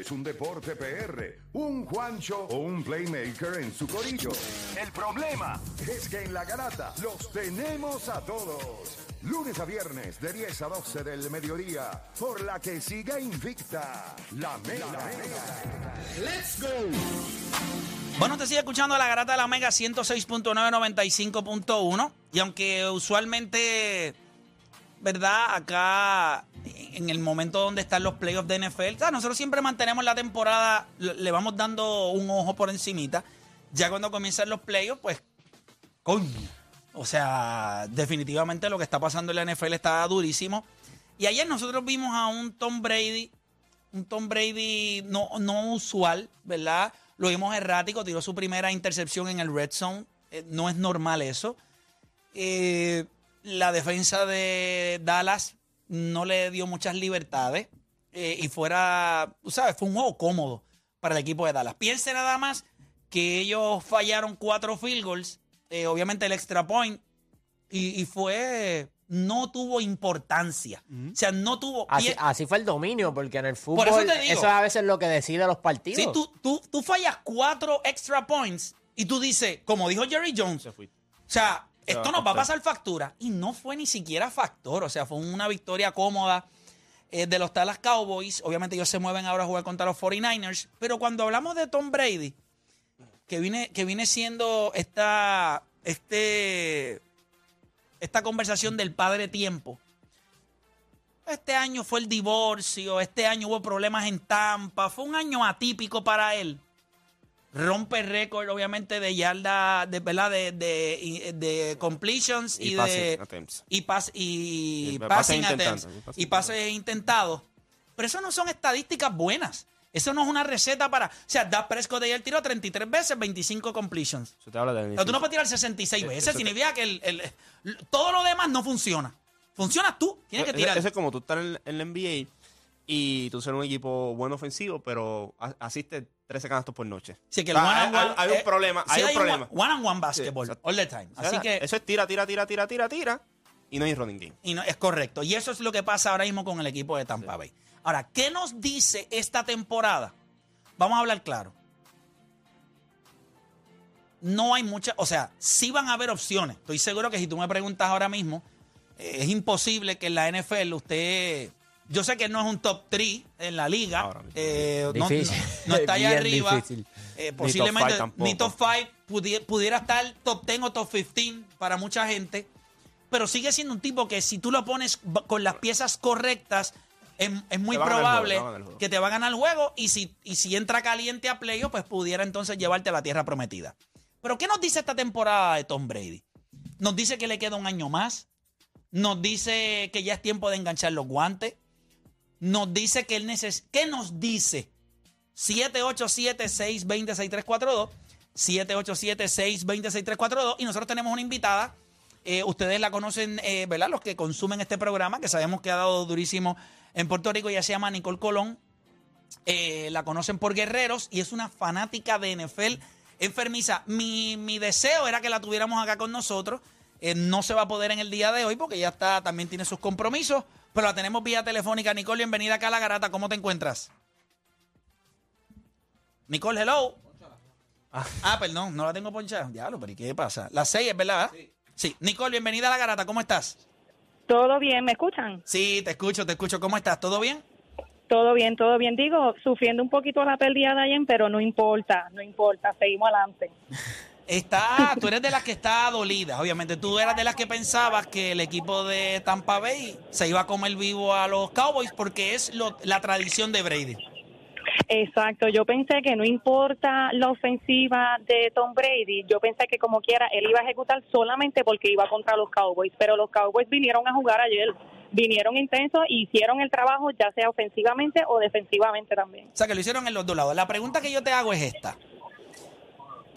es un deporte PR, un Juancho o un Playmaker en su corillo. El problema es que en la garata los tenemos a todos. Lunes a viernes de 10 a 12 del mediodía, por la que siga invicta la Mega. ¡Let's go! Bueno, te sigue escuchando la garata de la Mega 106.995.1. Y aunque usualmente, ¿verdad? Acá, en el momento donde están los playoffs de NFL, nosotros siempre mantenemos la temporada, le le vamos dando un ojo por encimita. Ya cuando comienzan los playoffs, pues, coño. O sea, definitivamente lo que está pasando en la NFL está durísimo. Y ayer nosotros vimos a un Tom Brady un Tom Brady no, no usual, ¿verdad? Lo vimos errático, tiró su primera intercepción en el red zone. Eh, no es normal eso. Eh, la defensa de Dallas no le dio muchas libertades. eh, y fuera, tú sabes, fue un juego cómodo para el equipo de Dallas. Piense nada más que ellos fallaron cuatro field goals, eh, obviamente el extra point, y, y fue, no tuvo importancia. O sea, no tuvo... Así, pie- así fue el dominio, porque en el fútbol eso eso, te digo. es a veces lo que decide los partidos. Si tú, tú, tú fallas cuatro extra points y tú dices, como dijo Jerry Jones, o sea, esto nos va a pasar factura. Y no fue ni siquiera factor. O sea, fue una victoria cómoda eh, de los Dallas Cowboys. Obviamente ellos se mueven ahora a jugar contra los 49ers. Pero cuando hablamos de Tom Brady, que viene, que viene siendo esta, este, esta conversación del padre tiempo. Este año fue el divorcio, este año hubo problemas en Tampa, fue un año atípico para él. Rompe récord, obviamente, de yarda, de, ¿verdad? De, de, de completions y, Y de attempts. y, pas, y Y passing pases attempts, intentados, y pases intentados. Pero eso no son estadísticas buenas. Eso no es una receta para. O sea, Dak Prescott ayer tiró 33 veces, 25 completions. Eso te habla de O sea, tú no puedes tirar 66 veces. Significa que el, el- el- todo lo demás no funciona. Funcionas tú. Tienes que Eso- tirar. Eso es como tú estar en, en la NBA y tú ser un equipo bueno ofensivo, pero asiste 13 canastos por noche. Sí, que el O sea, one hay, and one- hay- hay eh, un problema, sí, hay un problema. One, one and one basketball, Sí, all the time. O sea, Así que Eso es tira, tira, tira, tira, tira, tira, y no hay running game. y no, es correcto. Y eso es lo que pasa ahora mismo con el equipo de Tampa Bay. Ahora, ¿qué nos dice esta temporada? Vamos a hablar claro. No hay muchas, o sea, sí van a haber opciones. Estoy seguro que si tú me preguntas ahora mismo, eh, es imposible que en la NFL usted... Yo sé que no es un top 3 en la liga. Ahora mismo. eh, no, Difícil. no- no está allá arriba. Eh, posiblemente five tampoco. ni top 5 pudiera estar top 10 o top 15 para mucha gente. Pero sigue siendo un tipo que si tú lo pones con las piezas correctas, es, es muy probable juego, te que te va a ganar el juego. Y si, y si entra caliente a playoff, pues pudiera entonces llevarte a la tierra prometida. Pero ¿qué nos dice esta temporada de Tom Brady? Nos dice que le queda un año más. Nos dice que ya es tiempo de enganchar los guantes. Nos dice que él necesita. ¿Qué nos dice? 787-620-6342. 787-620-6342. Y nosotros tenemos una invitada. eh, ustedes la conocen, eh, ¿verdad? Los que consumen este programa, que sabemos que ha dado durísimo en Puerto Rico. Ella se llama Nicole Colón. Eh, la conocen por Guerreros y es una fanática de NFL enfermiza. Mi, mi deseo era que la tuviéramos acá con nosotros. Eh, no se va a poder en el día de hoy porque ya está, también tiene sus compromisos, pero la tenemos vía telefónica. Nicole, bienvenida acá a La Garata. ¿Cómo te encuentras? Nicole, hello. Ah, perdón, no la tengo ponchada. Diablo, pero ¿y qué pasa? Las seis, ¿es verdad? Sí. Sí. Nicole, bienvenida a La Garata. ¿Cómo estás? Todo bien, ¿me escuchan? Sí, te escucho, te escucho. ¿Cómo estás? ¿Todo bien? Todo bien, todo bien. Digo, sufriendo un poquito la pérdida de ayer, pero no importa, no importa, seguimos adelante. Está, tú eres de las que está dolida, obviamente. Tú eras de las que pensabas que el equipo de Tampa Bay se iba a comer vivo a los Cowboys porque es lo- la tradición de Brady. Exacto, yo pensé que no importa la ofensiva de Tom Brady, yo pensé que como quiera él iba a ejecutar solamente porque iba contra los Cowboys, pero los Cowboys vinieron a jugar ayer, vinieron intensos y hicieron el trabajo ya sea ofensivamente o defensivamente también. O sea, que lo hicieron en los dos lados. La pregunta que yo te hago es esta.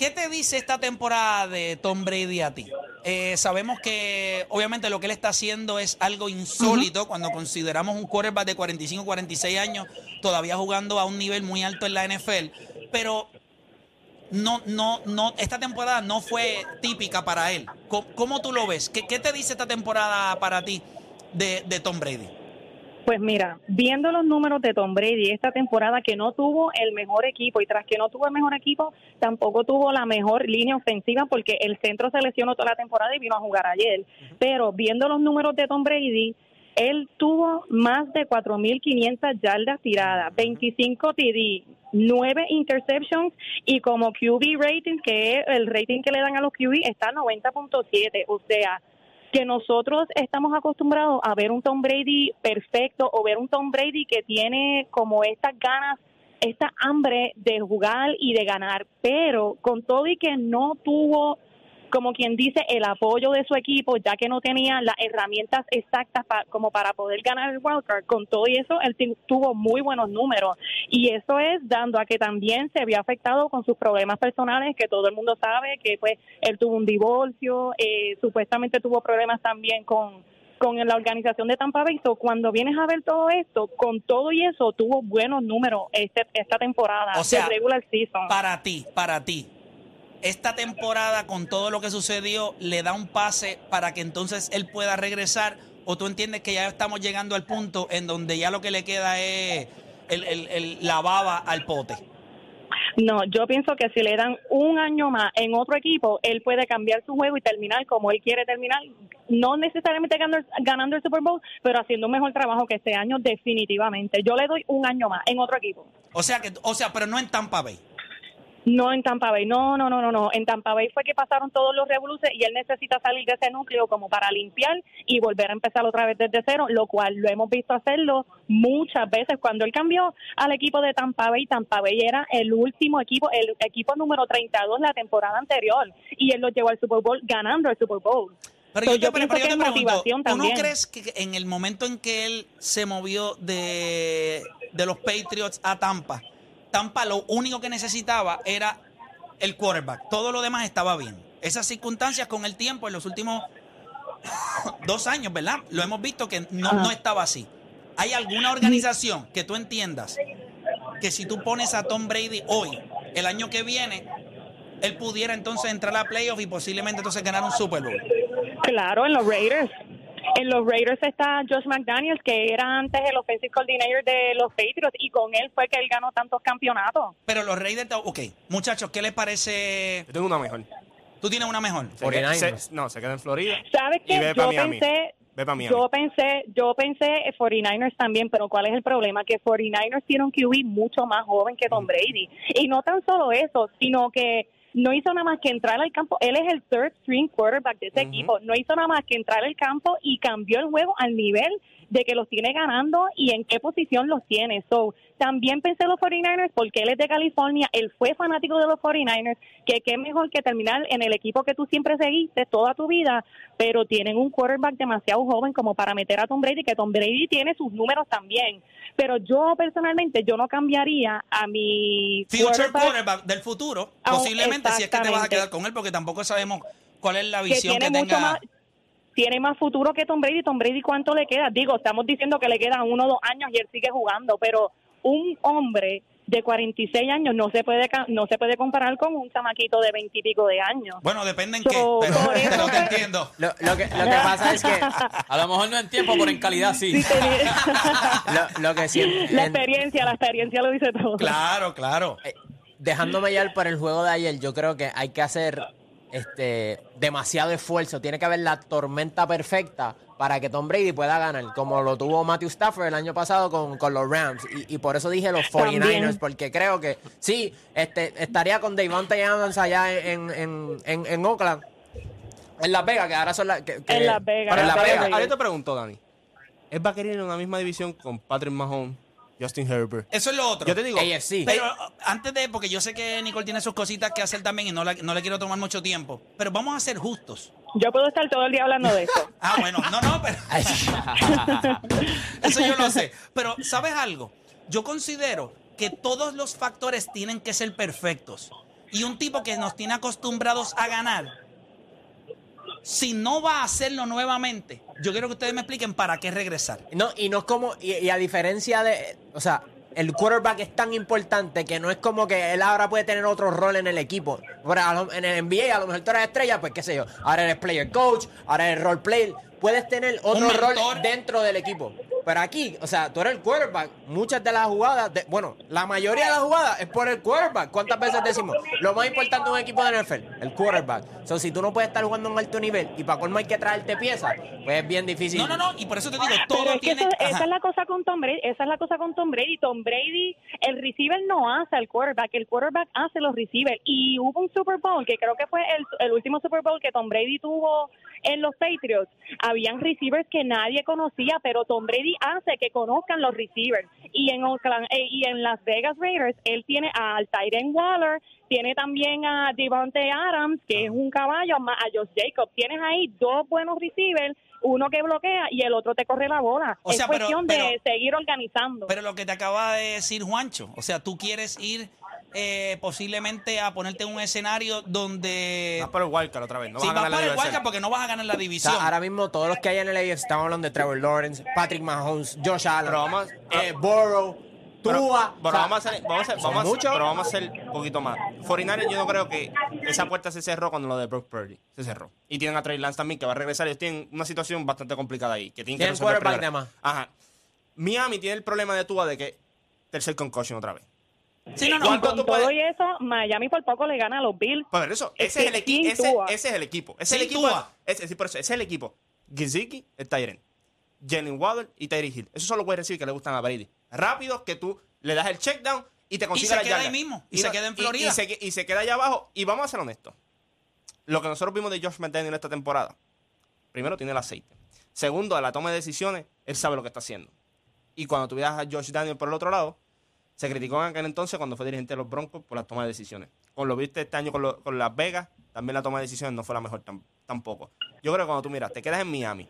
¿Qué te dice esta temporada de Tom Brady a ti? Eh, sabemos que obviamente lo que él está haciendo es algo insólito cuando consideramos un quarterback de 45, 46 años todavía jugando a un nivel muy alto en la NFL, pero no, no, no, esta temporada no fue típica para él. ¿Cómo, cómo tú lo ves? ¿Qué, qué te dice esta temporada para ti de, de Tom Brady? Pues mira, viendo los números de Tom Brady esta temporada que no tuvo el mejor equipo y tras que no tuvo el mejor equipo, tampoco tuvo la mejor línea ofensiva porque el centro se lesionó toda la temporada y vino a jugar ayer. Pero viendo los números de Tom Brady, él tuvo más de 4.500 yardas tiradas, 25 TD, 9 interceptions y como QB rating, que es el rating que le dan a los QB, está 90.7. O sea, que nosotros estamos acostumbrados a ver un Tom Brady perfecto o ver un Tom Brady que tiene como estas ganas, esta hambre de jugar y de ganar, pero con todo y que no tuvo como quien dice, el apoyo de su equipo, ya que no tenía las herramientas exactas como para poder ganar el wildcard. Con todo y eso, él tuvo muy buenos números. Y eso es dando a que también se vio afectado con sus problemas personales, que todo el mundo sabe que pues él tuvo un divorcio, eh, supuestamente tuvo problemas también con con la organización de Tampa Bay. cuando vienes a ver todo esto, con todo y eso, tuvo buenos números este, esta temporada o sea, regular season. Para ti, para ti, esta temporada con todo lo que sucedió le da un pase para que entonces él pueda regresar o tú entiendes que ya estamos llegando al punto en donde ya lo que le queda es el, la baba al pote? No, yo pienso que si le dan un año más en otro equipo, él puede cambiar su juego y terminar como él quiere terminar, no necesariamente ganando, ganando el Super Bowl, pero haciendo un mejor trabajo que este año definitivamente. Yo le doy un año más en otro equipo. O sea que, o sea, pero no en Tampa Bay. No en Tampa Bay, no, no, no, no, no. En Tampa Bay fue que pasaron todos los revoluciones y él necesita salir de ese núcleo como para limpiar y volver a empezar otra vez desde cero, lo cual lo hemos visto hacerlo muchas veces. Cuando él cambió al equipo de Tampa Bay, Tampa Bay era el último equipo, el equipo número 32 la temporada anterior y él lo llevó al Super Bowl ganando el Super Bowl. Pero yo, te, motivación ¿tú no crees que en el momento en que él se movió de, de los Patriots a Tampa, Tampa lo único que necesitaba era el quarterback. Todo lo demás estaba bien. Esas circunstancias con el tiempo en los últimos dos años, ¿verdad? Lo hemos visto que no, no estaba así. ¿Hay alguna organización que tú entiendas que si tú pones a Tom Brady hoy, el año que viene, él pudiera entonces entrar a playoff y posiblemente entonces ganar un Super Bowl? Claro, en los Raiders. En los Raiders está Josh McDaniels, que era antes el offensive coordinator de los Patriots, y con él fue que él ganó tantos campeonatos. Pero los Raiders, ok, muchachos, ¿qué les parece? Yo tengo una mejor. ¿Tú tienes una mejor? no, se queda en Florida. ¿Sabes qué? Yo pensé, yo pensé, yo pensé 49ers también, pero ¿cuál es el problema? Que 49ers tiene un QB mucho más joven que Tom Brady. Y no tan solo eso, sino que no hizo nada más que entrar al campo. Él es el third string quarterback de ese equipo. No hizo nada más que entrar al campo y cambió el juego al nivel de que los tiene ganando y en qué posición los tiene. So, también pensé en los 49ers porque él es de California, él fue fanático de los 49ers, que qué mejor que terminar en el equipo que tú siempre seguiste toda tu vida, pero tienen un quarterback demasiado joven como para meter a Tom Brady, que Tom Brady tiene sus números también. Pero yo personalmente, yo no cambiaría a mi future quarterback, del futuro, posiblemente si es que te vas a quedar con él, porque tampoco sabemos cuál es la visión que, tenga tiene más futuro que Tom Brady. Tom Brady, ¿cuánto le queda? Digo, estamos diciendo que le quedan uno o dos años y él sigue jugando, pero un hombre de 46 años no se puede no se puede comparar con un chamaquito de 20 y pico de años. Bueno, depende en qué, pero, te entiendo. Lo, que, lo que pasa es que a lo mejor no en tiempo, pero en calidad sí. lo, que sí la experiencia, la experiencia lo dice todo. Claro, claro. Eh, dejándome ya por el juego de ayer, yo creo que hay que hacer este demasiado esfuerzo. Tiene que haber la tormenta perfecta para que Tom Brady pueda ganar, como lo tuvo Matthew Stafford el año pasado con, los Rams. Y, por eso dije los 49ers, porque creo que sí, este, estaría con Davante Adams allá en, en, en, en Oakland. En Las Vegas, que ahora son las. en Las Vegas. en Las Vegas. Ahora te pregunto, Dani. ¿Es va a querer en una misma división con Patrick Mahomes Justin Herbert. Eso es lo otro. Yo te digo. AFC. Pero antes de, porque yo sé que Nicole tiene sus cositas que hacer también y no, no le quiero tomar mucho tiempo. Pero vamos a ser justos. Yo puedo estar todo el día hablando de eso. ah, bueno, no, no, pero. eso yo lo sé. Pero, ¿sabes algo? Yo considero que todos los factores tienen que ser perfectos. Y un tipo que nos tiene acostumbrados a ganar, si no va a hacerlo nuevamente, yo quiero que ustedes me expliquen para qué regresar. No, y no es como, y, a diferencia de, o sea, el quarterback es tan importante que no es como que él ahora puede tener otro rol en el equipo. en el NBA, a lo mejor tú eres estrella, pues qué sé yo, ahora eres player coach, ahora eres role player. Puedes tener otro rol dentro del equipo. Pero aquí, o sea, tú eres el quarterback. Muchas de las jugadas, de- bueno, la mayoría de las jugadas es por el quarterback. ¿Cuántas veces decimos? Lo más importante de un equipo de NFL, el quarterback. O sea, si tú no puedes estar jugando en alto nivel y para colmo hay que traerte piezas, pues es bien difícil. No, no, no, y por eso te digo, Pero todo es que tiene. eso- esa es la cosa con Tom Brady, esa es la cosa con Tom Brady. Tom Brady, el receiver no hace al quarterback, el quarterback hace los receivers. Y hubo un Super Bowl, que creo que fue el, el último Super Bowl que Tom Brady tuvo en los Patriots. Habían receivers que nadie conocía, pero Tom Brady hace que conozcan los receivers. Y en Oakland, eh, y en Las Vegas Raiders, él tiene al Tyren Waller, tiene también a Devontae Adams, que es un caballo, más a Josh Jacobs. Tienes ahí dos buenos receivers, uno que bloquea y el otro te corre la bola. O es sea, pero- cuestión pero- de seguir organizando. Pero lo que te acaba de decir Juancho, o sea, tú quieres ir eh, posiblemente a ponerte en un escenario donde. Vas por el wildcard otra vez. No vas a vas ganar la para el división. wildcard porque no vas a ganar la O división. sea, ahora mismo todos los que hay en el AFC estamos hablando de Trevor Lawrence, Patrick Mahomes, Josh Allen, eh, Burrow, Tua. pero o sea, vamos a hacer, vamos a hacer, vamos a hacer- pero vamos a hacer un poquito más. 49 yo no creo que esa puerta se cerró cuando lo de Brock Purdy se cerró. Y tienen a Trey Lance también que va a regresar. Ellos tienen una situación bastante complicada ahí. Que tienen que Tienen quarterback de más. Ajá. Miami tiene el problema de Tua de que tercer concussion otra vez. Sí, no, no. ¿Cuánto Con todo puedes- y eso, Miami por poco le gana a los Bills. Pues ver eso, Es ese es el ese, ese es el equipo, ese es el equipo, Tua. ese, sí, por eso, ese es el equipo. Giziki, el Tyren, Jalen Waddle y Tyree Hill. Esos son los wide receivers que le gustan a Brady. Rápidos que tú le das el check down y te consigues se la queda yarda. ahí mismo, y se queda en y- Florida. Y, se, y se queda allá abajo. Y vamos a ser honestos. Lo que nosotros vimos de Josh McDaniel esta temporada, primero tiene el aceite. Segundo, a la toma de decisiones, él sabe lo que está haciendo. Y cuando tuvieras a Josh Daniel por el otro lado, se criticó en aquel entonces cuando fue dirigente de los Broncos por la toma de decisiones. Con lo viste este año con, lo- con Las Vegas, también la toma de decisiones no fue la mejor tam- tampoco. Yo creo que cuando tú miras, te quedas en Miami,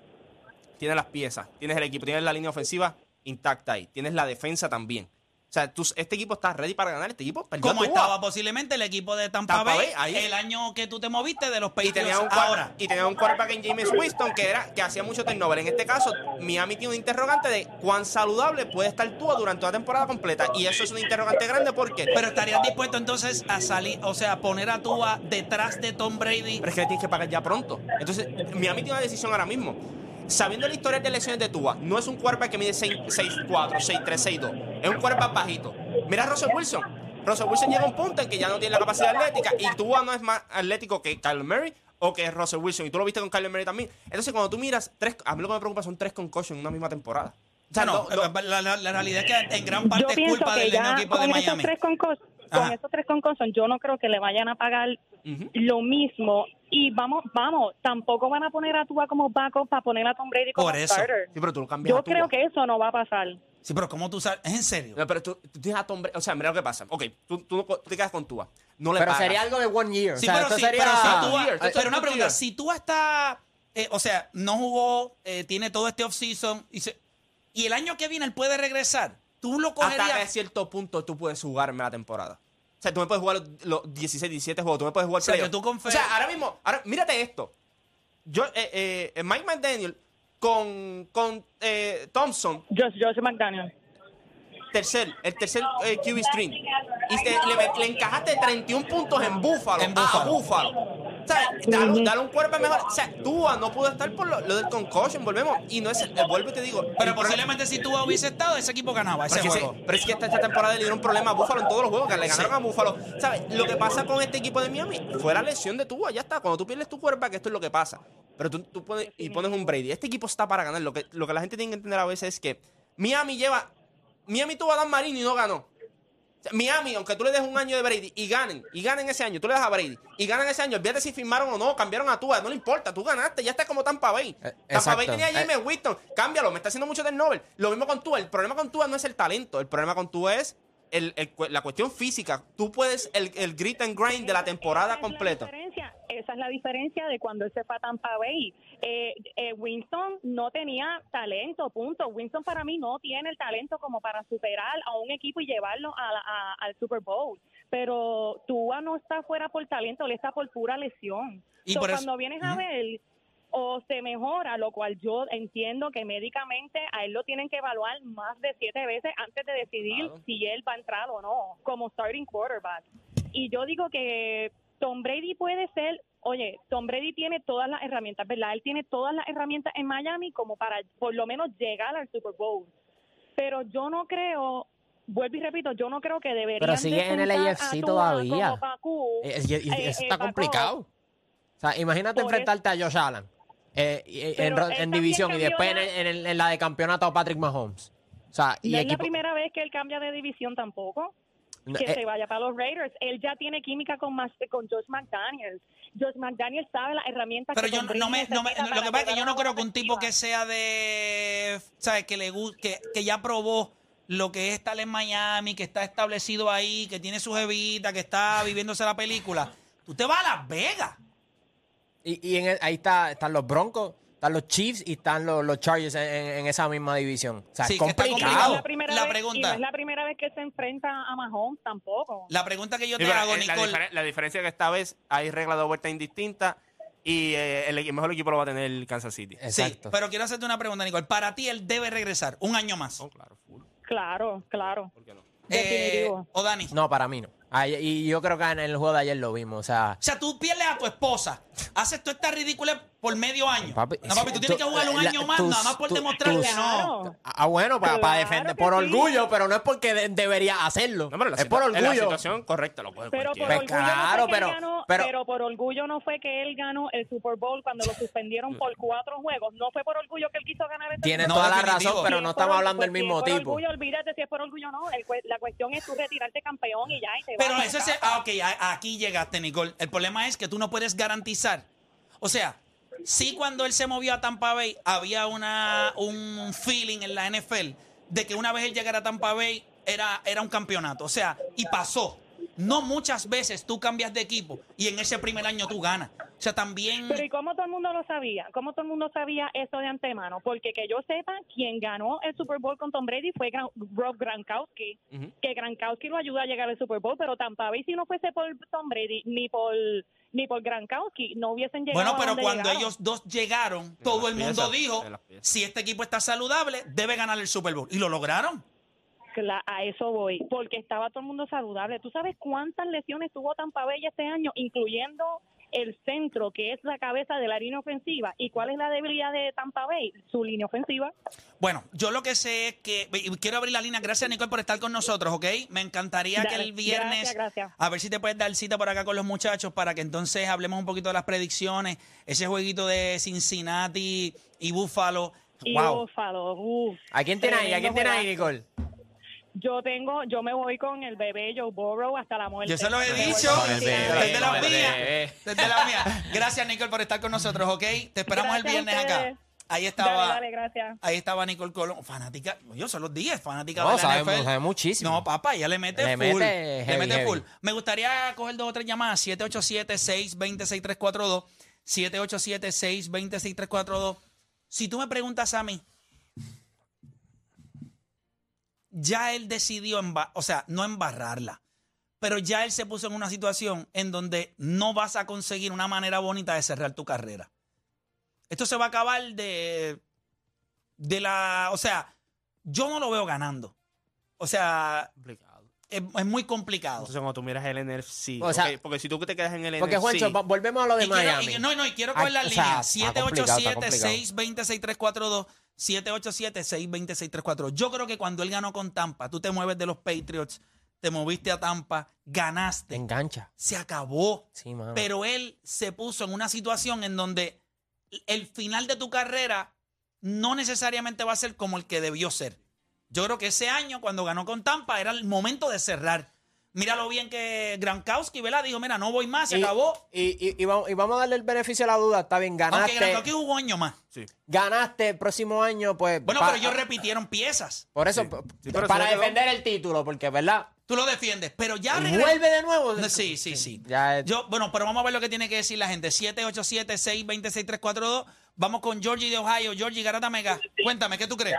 tienes las piezas, tienes el equipo, tienes la línea ofensiva intacta ahí, tienes la defensa también. O sea, tú- este equipo está ready para ganar. Este equipo perdió como estaba posiblemente el equipo de Tampa, Tampa Bay, ahí. el año que tú te moviste de los y Patriots tenía un ahora. ahora y tenía un quarterback en James Winston que era que hacía mucho turnover. En este caso, Miami tiene un interrogante de cuán saludable puede estar Tua durante una temporada completa y eso es un interrogante grande porque Pero estarías dispuesto entonces a salir, o sea, a poner a Tua detrás de Tom Brady. pero es que le tienes que pagar ya pronto. Entonces, Miami tiene una decisión ahora mismo. Sabiendo la historia de lesiones de Tua, no es un quarterback que mide 6'4, 6'3, 6'2. Es un quarterback bajito. Mira a Russell Wilson. Russell Wilson llega a un punto en que ya no tiene la capacidad atlética y Tua no es más atlético que Kyler Murray o que Russell Wilson. Y tú lo viste con Kyler Murray también. Entonces, cuando tú miras, tres, a mí lo que me preocupa son tres concussions en una misma temporada. O sea, no, no- no- la, la- la realidad es que en gran parte es culpa del equipo de Miami. tres concos- Ajá. con esos tres concursos, yo no creo que le vayan a pagar lo mismo. Y vamos, vamos, tampoco van a poner a Tua como backup para poner a Tom Brady como Por eso. starter. Sí, pero tú lo cambias Yo a Tua. creo que eso no va a pasar. Sí, pero ¿cómo tú sabes? ¿Es en serio? No, pero tú, tú tienes a Tom Brady- O sea, mira lo que pasa. Ok, tú, tú, te quedas con Tua. No le Pero pagas. sería algo de one year. Sí, o sea, pero esto sí, sería... pero si Tua- year, pero una pregunta, year. si tú está, eh, o sea, no jugó, eh, tiene todo este offseason y, se- y el año que viene él puede regresar, tú lo hasta que a cogerías. cierto punto tú puedes jugarme la temporada. O sea, tú me puedes jugar los, los 16, 17 juegos, tú me puedes jugar O sea, que tú O sea, ahora mismo, ahora, mírate esto. Yo, eh, eh, Mike McDaniel con, con eh, Thompson, Josh, Josh McDaniel. Tercer, el tercer eh, QB string. Y te- le, le encajaste 31 puntos en Búfalo. En. Búfalo. O sea, dale, dale un cuerpo mejor. O sea, Tua no pudo estar por lo, lo del concussion, volvemos. Y no es, el- vuelvo y te digo. Pero problema- posiblemente si tú hubiese estado, ese equipo ganaba ese Pero es, que juego. se- pero es que esta, esta temporada le dieron problemas a Búfalo en todos los juegos, que le ganaron Sí. a Búfalo. ¿Sabes? Lo que pasa con este equipo de Miami fue la lesión de Tua, ya está. Cuando tú pierdes tu cuerpo, que esto es lo que pasa. Pero tú, tú pones, y pones un Brady. Este equipo está para ganar. Lo que, lo que la gente tiene que entender a veces es que Miami lleva. Miami tuvo a Dan Marino y no ganó. Miami, aunque tú le des un año de Brady y ganen, y ganen ese año, tú le das a Brady y ganan ese año, olvídate si firmaron o no, cambiaron a Tua, no le importa, tú ganaste, ya está como Tampa Bay. Eh, Tampa Bay tenía a James Winston, cámbialo, me está haciendo mucho del Nobel. Lo mismo con Tua, el problema con Tua no es el talento, el problema con Tua es el- el la cuestión física. Tú puedes el, el grit and grind de la temporada la completa. Esa es la diferencia de cuando él se fue a Tampa Bay. Eh, eh, Winston no tenía talento, punto. Winston para mí no tiene el talento como para superar a un equipo y llevarlo a la- a- al Super Bowl. Pero Tua no está fuera por talento, él está por pura lesión. Y So, por eso- cuando vienes a ver o se mejora, lo cual yo entiendo que médicamente a él lo tienen que evaluar más de siete veces antes de decidir Claro. si él va a entrar o no como starting quarterback. Y yo digo que Tom Brady puede ser Oye, Tom Brady tiene todas las herramientas, ¿verdad? Él tiene todas las herramientas en Miami como para por lo menos llegar al Super Bowl. Pero yo no creo, vuelvo y repito, yo no creo que deberían Pero sigue en el AFC todavía. Eh, y- y- y eh, eso eh, está Paco. complicado. O sea, imagínate Por enfrentarte a Josh Allen eh, y- en, división y después en, en el- en la de campeonato a Patrick Mahomes. O sea, y No es la primera vez que él cambia de división tampoco. Que eh, se vaya para los Raiders. Él ya tiene química con más con Josh McDaniels. Josh McDaniels sabe las herramientas Pero que yo no, no me, no me- lo que pasa es que yo no creo que un tipo que sea de, ¿sabes? Que le gu- que, que ya probó lo que es estar en Miami, que está establecido ahí, que tiene su jevita, que está viviéndose la película. Tú te vas a Las Vegas. y y en el- ahí está, están los Broncos, están los Chiefs y están los, los Chargers en, en- en esa misma división. O sea, Sí, es que está Y no es complicado. la primera La vez- pregunta. y no es la primera vez que se enfrenta a Mahomes tampoco. La pregunta que yo Sí, te pero, hago, la, Nicole. diferen- la diferencia es que esta vez hay reglas de vuelta indistintas y eh, el, el mejor equipo lo va a tener el Kansas City. Exacto. Sí, pero quiero hacerte una pregunta, Nicole. Para ti, él debe regresar un año más. Oh, claro, full. Claro, claro. ¿Por qué no? Eh, Definitivo. o Dani. No, para mí no. Ay- y yo creo que en el juego de ayer lo vimos. O sea, O sea, tú pierdes a tu esposa, haces toda esta ridícula por medio año. Papi, no, papi, tú tienes que jugar un la- año más, tus- nada más por tu- demostrar tus- que no. Claro. ah, bueno, para, Claro defender, que por sí. orgullo, pero no es porque de- debería hacerlo. No, pero la es por situa- en la orgullo. situación correcta lo puede Pero por cualquiera. Pues orgullo claro, no fue que pero- él ganó, pero- pero por orgullo no fue que él ganó el Super Bowl cuando lo suspendieron por cuatro juegos. No fue por orgullo que él quiso ganar el Tienes No, toda la definitivo. razón, pero Si no es por estamos hablando del pues, si mismo es por tipo. orgullo, olvídate si es por orgullo o no. El cue- la cuestión es tú retirarte campeón y ya. Y te Pero ese es. Ah, ok, a- aquí llegaste, Nicole. El problema es que tú no puedes garantizar. O sea, sí, cuando él se movió a Tampa Bay, había una, un feeling en la NFL de que una vez él llegara a Tampa Bay era, era un campeonato. O sea, y pasó. No muchas veces tú cambias de equipo y en ese primer año tú ganas. O sea, también. Pero ¿y cómo todo el mundo lo sabía? ¿Cómo todo el mundo sabía eso de antemano? Porque que yo sepa, quien ganó el Super Bowl con Tom Brady fue Gran- Rob Gronkowski. Que Gronkowski lo ayuda a llegar al Super Bowl, pero Tampa Bay si no fuese por Tom Brady ni por ni por Gronkowski no hubiesen llegado Bueno, a pero donde cuando llegaron. ellos dos llegaron, todo el mundo piezas, dijo, si este equipo está saludable, debe ganar el Super Bowl. Y lo lograron. Cla- a eso voy, porque estaba todo el mundo saludable. ¿Tú sabes cuántas lesiones tuvo Tampa Bay este año, incluyendo el centro, que es la cabeza de la línea ofensiva? ¿Y cuál es la debilidad de Tampa Bay? Su línea ofensiva. Bueno, yo lo que sé es que quiero abrir la línea. Gracias, Nicole, por estar con nosotros, ¿ok? Me encantaría que el Gracias, viernes, gracias. a ver si te puedes dar cita por acá con los muchachos para que entonces hablemos un poquito de las predicciones, ese jueguito de Cincinnati y Buffalo. Y Wow. Buffalo, uf, ¿A quién tiene ahí? ¿A quién tiene ahí, Nicole? Yo tengo, yo me voy con el bebé Joe Burrow hasta la muerte. Yo se los he dicho desde la mía. Desde la mía. Gracias, Nicole, por estar con nosotros, ¿ok? Te esperamos el Gracias viernes acá. Ahí Dale, estaba. dale, gracias. Ahí estaba Nicole Colón, fanática, yo son los 10, fanática No, de la sabemos- NFL. sabe muchísimo. No, papá, ella le mete Le full. mete le mete heavy. full. Me gustaría coger dos o tres llamadas, 787-620-6342, 787-620-6342. Si tú me preguntas a mí, ya él decidió, o sea, no embarrarla, pero ya él se puso en una situación en donde no vas a conseguir una manera bonita de cerrar tu carrera. Esto se va a acabar de, de la, o sea, yo no lo veo ganando. O sea. Es, es muy complicado. Entonces, cuando tú miras el NFC, O sea- porque si tú te quedas en el Porque, NFC, Juancho, va- volvemos a lo de Y quiero- Miami. y- no, no, y quiero coger la línea. está complicado, está 787-620-6342. 787-620-6342. Yo creo que cuando él ganó con Tampa, tú te mueves de los Patriots, te moviste a Tampa, Te ganaste, engancha. se acabó. Sí, mano. Pero él se puso en una situación en donde el final de tu carrera no necesariamente va a ser como el que debió ser. Yo creo que ese año, cuando ganó con Tampa, era el momento de cerrar. Mira lo bien que Gronkowski, ¿verdad? Dijo, mira, no voy más, se y, acabó. Y, y- y vamos, y vamos a darle el beneficio a la duda. Está bien, Aunque ganaste. Gronkowski jugó un año más. sí. Ganaste el próximo año, pues. Bueno, pa- pero ellos repitieron piezas. Por eso, Sí. Sí, para quedó- defender el título, porque, ¿verdad? Tú lo defiendes, pero ya Y regresó. vuelve de nuevo. No, Sí, sí, sí. Ya es- Yo, bueno, pero vamos a ver lo que tiene que decir la gente. 787-626-342. Vamos con Georgie de Ohio. Georgie Garata Mega. Cuéntame, ¿qué tú crees?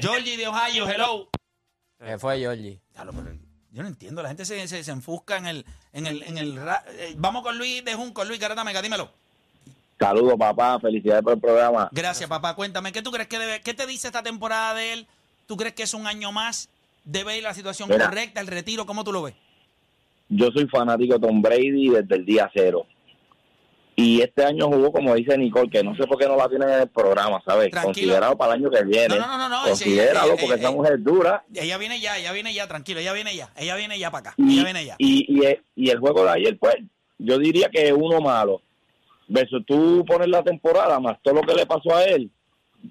Georgie de Ohio, hello. Se fue Georgie. Pero Yo no entiendo, la gente se, se, se enfusca en el, en el, en el ra- eh, Vamos con Luis de Junco, Luis Garata Mega, dímelo. Saludos, papá. Felicidades por el programa. Gracias, papá. Cuéntame, ¿qué tú crees que debe, qué te dice esta temporada de él? ¿Tú crees que es un año más? ¿Debe ir la situación Mira. correcta, el retiro? ¿Cómo tú lo ves? yo soy fanático de Tom Brady desde el día cero. Y este año jugó, como dice Nicole, que no sé por qué no la tienen en el programa, ¿sabes? Tranquilo. Considerado para el año que viene. No, no, no, no, Considéralo, eh, porque eh, esa eh, mujer es dura. Ella viene ya, ella viene ya, tranquilo, ella viene ya. Ella viene ya para acá. Y, ella viene ya. y, y, y el juego de ayer, pues, yo diría que es uno malo. Versus tú pones la temporada, más todo lo que le pasó a él,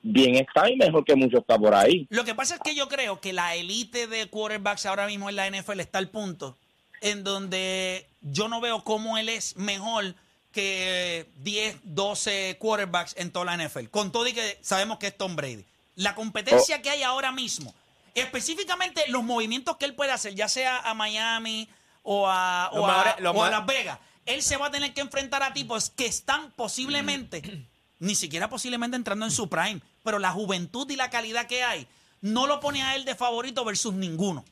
bien está y mejor que mucho está por ahí. Lo que pasa es que yo creo que la élite de quarterbacks ahora mismo en la NFL está al punto en donde yo no veo cómo él es mejor que 10, 12 quarterbacks en toda la NFL. Con todo y que sabemos que es Tom Brady. La competencia que hay ahora mismo, específicamente los movimientos que él puede hacer, ya sea a Miami o a, o a- o Las Vegas, él se va a tener que enfrentar a tipos que están posiblemente, ni siquiera posiblemente entrando en su prime, pero la juventud y la calidad que hay no lo pone a él de favorito versus ninguno.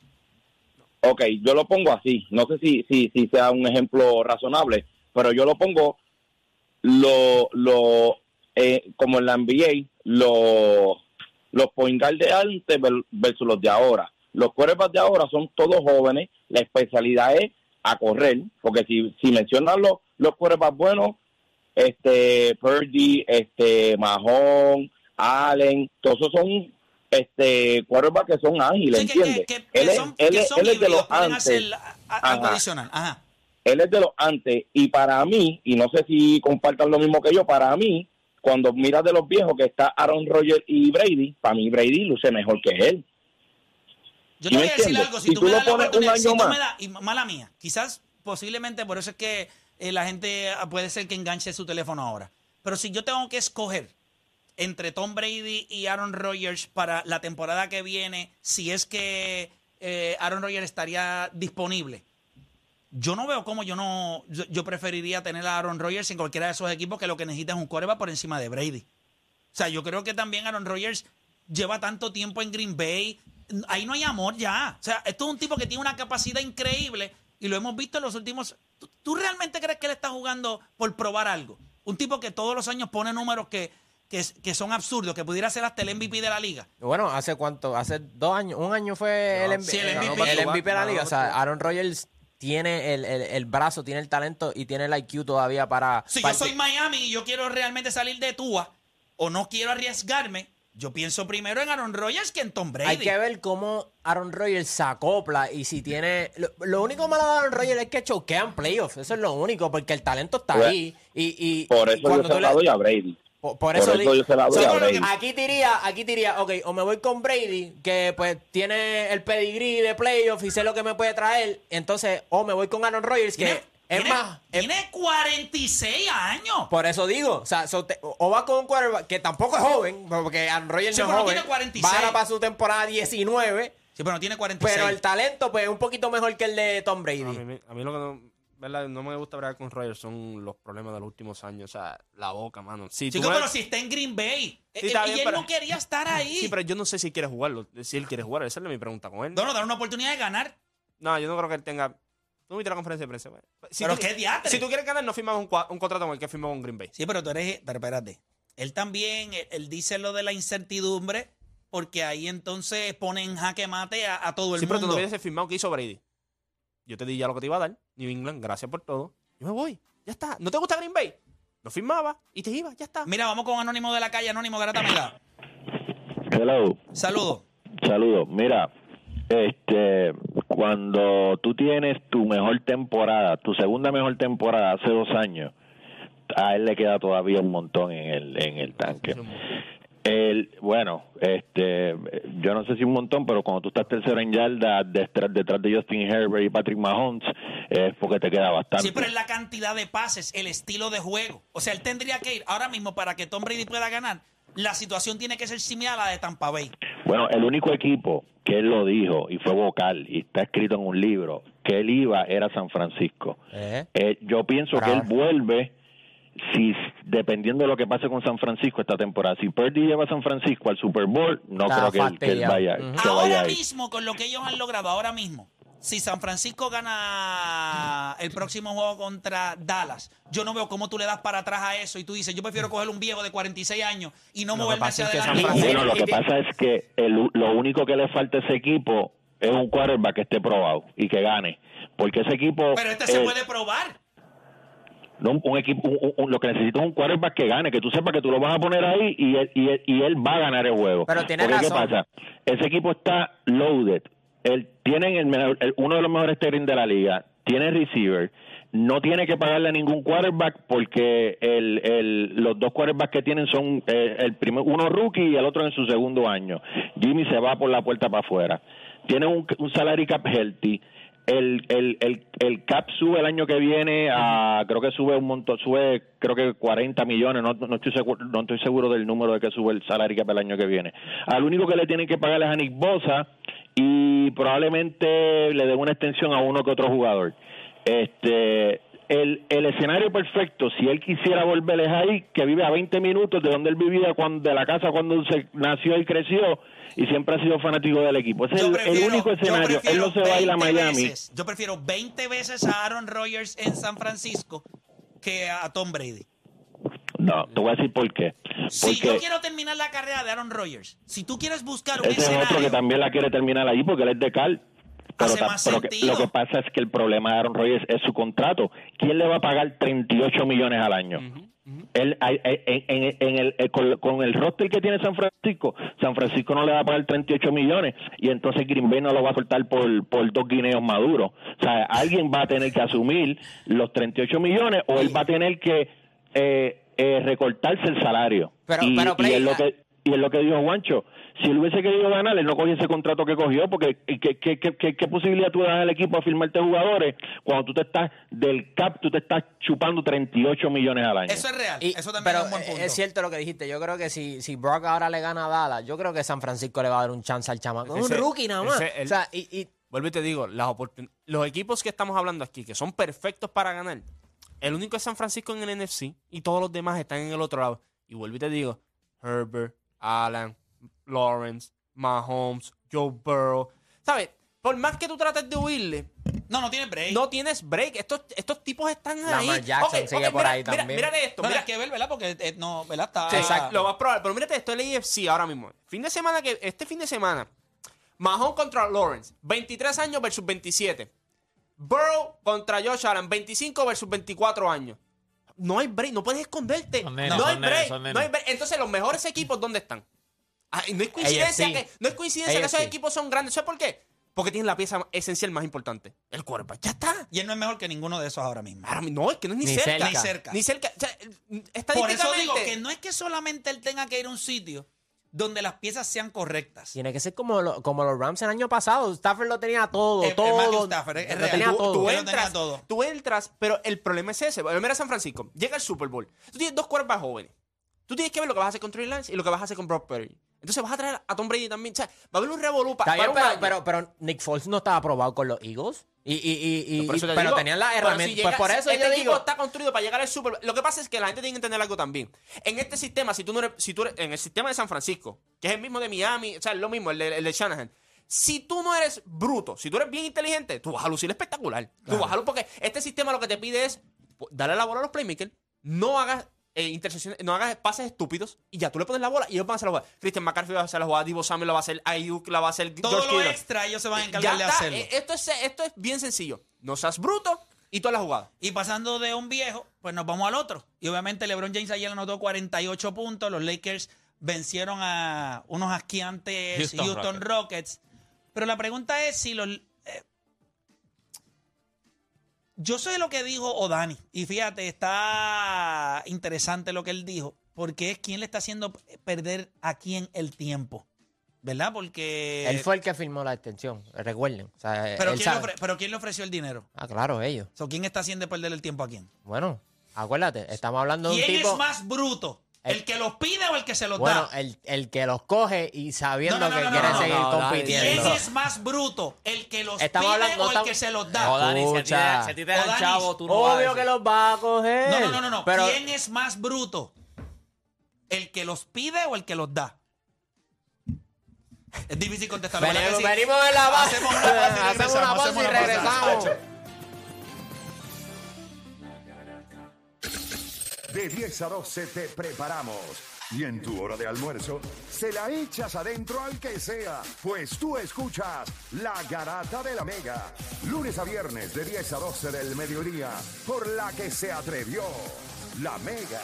Ok, yo lo pongo así. No sé si, si, si sea un ejemplo razonable, pero yo lo pongo lo, lo eh, como en la NBA, lo, los point guard de antes ver- versus los de ahora. Los quarterbacks de ahora son todos jóvenes. La especialidad es a correr, porque si, si mencionan los, los quarterbacks buenos, este Purdy, este Mahón, Allen, todos esos son este quarterbacks que son ágiles, Sí, ¿entiendes? que- que él es, son, él que es- son él es de los antes. Ajá. adicional. Ajá. Él es de los antes y para mí, y no sé si compartan lo mismo que yo, para mí, cuando miras de los viejos que está Aaron Rodgers y Brady, para mí Brady luce mejor que él. Yo ¿Sí te voy a decir algo, si, Si tú, tú me lo das la pones un oportunidad, si año tú más. me das, y mala mía, quizás posiblemente por eso es que eh, la gente ah, puede ser que enganche su teléfono ahora. Pero si yo tengo que escoger entre Tom Brady y Aaron Rodgers para la temporada que viene, si es que eh, Aaron Rodgers estaría disponible, yo no veo cómo yo no yo, yo preferiría tener a Aaron Rodgers en cualquiera de esos equipos que lo que necesita es un coreback por encima de Brady. O sea, yo creo que también Aaron Rodgers lleva tanto tiempo en Green Bay. Ahí no hay amor ya. O sea, esto es un tipo que tiene una capacidad increíble y lo hemos visto en los últimos. ¿Tú, tú realmente crees que él está jugando por probar algo? Un tipo que todos los años pone números que, que, que son absurdos, que pudiera ser hasta el MVP de la liga. Bueno, ¿hace cuánto? Hace dos años, un año fue el, MVP, Sí, el el MVP. MVP de la liga. O sea, Aaron Rodgers tiene el, el- el brazo, tiene el talento y tiene el IQ todavía para... Si para- yo soy Miami y yo quiero realmente salir de Tua o no quiero arriesgarme, yo pienso primero en Aaron Rodgers que en Tom Brady. Hay que ver cómo Aaron Rodgers se acopla y si tiene... Lo, lo único malo de Aaron Rodgers es que choquean playoffs. Eso es lo único, porque el talento está Pues, ahí. Y, y, Por y eso yo cuando se tú le- a Brady. Por, eso, eso di- yo se la doy Sí, a pero Brady. Aquí diría, aquí diría, ok, o me voy con Brady, que pues tiene el pedigrí de playoff y sé lo que me puede traer. Entonces, o me voy con Aaron Rodgers, que es tiene- más. es- tiene 46 años. por eso digo, o sea, so te- o va con un quarterback que tampoco es joven, porque Aaron Rodgers Sí, no es joven. tiene 46. Va para su temporada 19, Sí, pero no tiene 46. pero el talento pues es un poquito mejor que el de Tom Brady. A mí, a mí lo que no, ¿verdad? no me gusta hablar con Rogers son los problemas de los últimos años. O sea, la boca, mano. Si tú Chico, me- pero si está en Green Bay. Sí, Eh, está y bien, él pero- no quería estar ahí. Sí, pero yo no sé si quiere jugarlo. Si él quiere jugar, esa es mi pregunta con él. No, no, dar una oportunidad de ganar. No, yo no creo que él tenga. Tú viste la conferencia de prensa. güey. Si Pero tú- qué diatre. Si tú quieres ganar, no firmas un, cua- un contrato con el que firmó con Green Bay. Sí, pero tú eres. Pero espérate. Él también, él, él dice lo de la incertidumbre, porque ahí entonces pone en jaque mate a, a todo el Sí, pero tú no mundo. hubieses firmado que hizo Brady. Yo te di ya lo que te iba a dar. New England, gracias por todo. Yo me voy. Ya está. ¿No te gusta Green Bay? No firmaba y te ibas. Ya está. Mira, vamos con Anónimo de la calle, Anónimo Garata Mega. Hello. Saludos. Saludos. Mira, este, cuando tú tienes tu mejor temporada, tu segunda mejor temporada hace dos años, a él le queda todavía un montón en el, en el tanque. El, bueno, este, yo no sé si un montón, pero cuando tú estás tercero en yarda detrás, detrás de Justin Herbert y Patrick Mahomes, es porque te queda bastante. Siempre es la cantidad de pases, el estilo de juego. O sea, él tendría que ir ahora mismo para que Tom Brady pueda ganar. La situación tiene que ser similar a la de Tampa Bay. Bueno, el único equipo que él lo dijo y fue vocal y está escrito en un libro que él iba era San Francisco. Eh. Eh, yo pienso que él vuelve si dependiendo de lo que pase con San Francisco esta temporada. Si Purdy lleva a San Francisco al Super Bowl, no Está creo que él, que él vaya, Ujú. que vaya Ahora ahí. mismo, con lo que ellos han logrado, ahora mismo, si San Francisco gana el próximo juego contra Dallas, yo no veo cómo tú le das para atrás a eso y tú dices, yo prefiero coger un viejo de 46 años y no Lo que moverme hacia es que adelante. Bueno, lo que pasa es que el- lo único que le falta a ese equipo es un quarterback que esté probado y que gane. porque ese equipo... Pero este se puede probar. No, un, equipo, un- un- lo que necesita es un quarterback que gane, que tú sepas que tú lo vas a poner ahí y él, y él, y él va a ganar el juego. Pero tiene Porque, razón. ¿qué pasa? Ese equipo está loaded. Él, tienen el, mejor- el- uno de los mejores targets de la liga, tiene receiver, no tiene que pagarle a ningún quarterback porque el, el, los dos quarterbacks que tienen son eh, el primer, uno rookie y el otro en su segundo año. Jimmy se va por la puerta para afuera. Tiene un, un salary cap healthy el, el, el, el cap sube el año que viene a creo que sube un montón sube creo que 40 millones no, no estoy seguro no estoy seguro del número de que sube el salario cap el año que viene. Al único que le tienen que pagar es a Nick Bosa y probablemente le den una extensión a uno que otro jugador. Este el, el escenario perfecto, si él quisiera volver es ahí, que vive a 20 minutos de donde él vivía, cuando, de la casa cuando se nació y creció, y siempre ha sido fanático del equipo. Ese es el, prefiero- el único escenario. Él no se va a ir a 20 Miami. veces- yo prefiero 20 veces a Aaron Rodgers en San Francisco que a Tom Brady. No, te voy a decir por qué. Si yo Porque quiero terminar la carrera de Aaron Rodgers, si tú quieres buscar un ese es otro que escenario, también la quiere terminar ahí porque él es de Cal. Pero, Hace ta- más pero que- sentido. lo que pasa es que el problema de Aaron Rodgers es su contrato. ¿Quién le va a pagar 38 millones al año? Él, en, en- en el, eh, con, con el roster que tiene San Francisco, San Francisco no le va a pagar 38 millones y entonces Green Bay no lo va a soltar por, por dos guineos maduros. O sea, alguien va a tener que asumir los 38 millones o él va a tener que eh, eh, recortarse el salario. Pero- y, pero, y Play, es lo que y es lo que dijo Juancho. Si él hubiese querido ganar, él no cogió ese contrato que cogió, porque ¿qué, qué, qué, qué, qué posibilidad tú das al equipo a firmarte jugadores cuando tú te estás del cap, tú te estás chupando 38 millones al año? eso es real. Y- eso también pero es un buen punto. es cierto lo que dijiste. Yo creo que si, si Brock ahora le gana a Dallas, yo creo que San Francisco le va a dar un chance al chamaco. Es un Ese- rookie nada más. ese- el- o sea, y, y- Vuelvo y te digo, las los equipos que estamos hablando aquí, que son perfectos para ganar, el único es San Francisco en el NFC y todos los demás están en el otro lado. Y vuelvo y te digo, Herbert, Allen, Lawrence, Mahomes, Joe Burrow. ¿Sabes? Por más que tú trates de huirle, no, no tiene break. no tienes break. Estos, estos tipos están Lamar ahí. Jackson Ok, sigue ok, por mira- ahí mira- también. Mírate esto. Mira- hay que ver, ¿verdad? Porque eh, no, ¿verdad? Está, Sí, exacto, lo más probable. Pero mírate esto, el AFC ahora mismo. Fin de semana que, este fin de semana, Mahomes contra Lawrence, 23 años versus 27. Burrow contra Josh Allen, 25 versus 24 años. No hay break, no puedes esconderte. Son nenes, no hay son break, son nenes. no hay break. Entonces, los mejores equipos, ¿dónde están? Ah, y no es coincidencia, AFC. que, no es coincidencia que esos AFC. equipos son grandes. ¿Sabes por qué? Porque tienen la pieza esencial más importante, el quarterback. Ya está. Y él no es mejor que ninguno de esos ahora mismo. Ahora, no, es que no es ni, Ni cerca. cerca. Ni cerca. Ni cerca. O sea, Por eso estadísticamente- digo que no es que solamente él tenga que ir a un sitio donde las piezas sean correctas. tiene que ser como, lo- como los Rams el año pasado. Stafford lo tenía todo, eh, todo. Matthew Stafford, es lo tenía Tú- todo. Tú Él lo tenía entras, todo. tú entras, pero el problema es ese. Mira San Francisco, llega el Super Bowl. Tú tienes dos cuerpos jóvenes. Tú tienes que ver lo que vas a hacer con Trey Lance y lo que vas a hacer con Brock Purdy. Entonces vas a traer a Tom Brady también. O sea, va a haber un revolú pa- pero, pero, pero Nick Foles no estaba aprobado con los Eagles. Y, y, y, y- te pero digo, tenían las si herramientas. pues por eso este yo equipo digo. está construido para llegar al Super Bowl. Lo que pasa es que la gente tiene que entender algo también. En este sistema, si tú no eres, si tú eres- en el sistema de San Francisco, que es el mismo de Miami, o sea, es lo mismo, el de, el de Shanahan. Si tú no eres bruto, si tú eres bien inteligente, tú vas a lucir espectacular. Tú vas a lucir porque este sistema lo que te pide es pues, darle la bola a los playmakers, no hagas eh, intersecciones, no hagas pases estúpidos y ya tú le pones la bola y ellos van a hacer la jugada. Christian McCarthy va a hacer la jugada, Divo Samuel la va a hacer, Ayuk la va a hacer, Todo George lo extra ellos se van a encargar de está. hacerlo. Eh, Esto es, esto es bien sencillo. No seas bruto y toda la jugada. Y pasando de un viejo, pues nos vamos al otro. Y obviamente LeBron James ayer anotó 48 puntos. Los Lakers vencieron a unos asquiantes Houston, Houston Rockets. Pero la pregunta es si los... yo sé lo que dijo Odani. Y fíjate, está interesante lo que él dijo. Porque es quién le está haciendo perder a quién el tiempo. ¿Verdad? Porque... Él fue el que firmó la extensión, recuerden. O sea, pero, ¿quién le sabe. ofre- pero ¿quién le ofreció el dinero? Ah, claro, ellos. So, ¿Quién está haciendo perder el tiempo a quién? Bueno, acuérdate, estamos hablando de un ¿Quién tipo. es más bruto? ¿El, El- que los pide o el que se los bueno, da? el, el que los coge y sabiendo No, no, no, que no, quiere no, no, seguir no, compitiendo. ¿Quién es más bruto? ¿El que los Estamos pide hablando- o el que se los No, da? Dani, si a ti te- Escucha. si a ti te dan Odanis, chavo, tú no Obvio que los va a coger. No, no, no, no, no. Pero ¿Quién es más bruto? ¿El que los pide o el que los da? Es difícil contestar. ¿verdad venimos, venimos de la base. Hacemos una pausa y Hacemos una pausa y regresamos. De 10 a 12 te preparamos. Y en tu hora de almuerzo, se la echas adentro al que sea, pues tú escuchas La Garata de la Mega, lunes a viernes de 10 a 12 del mediodía, por la que se atrevió La Mega.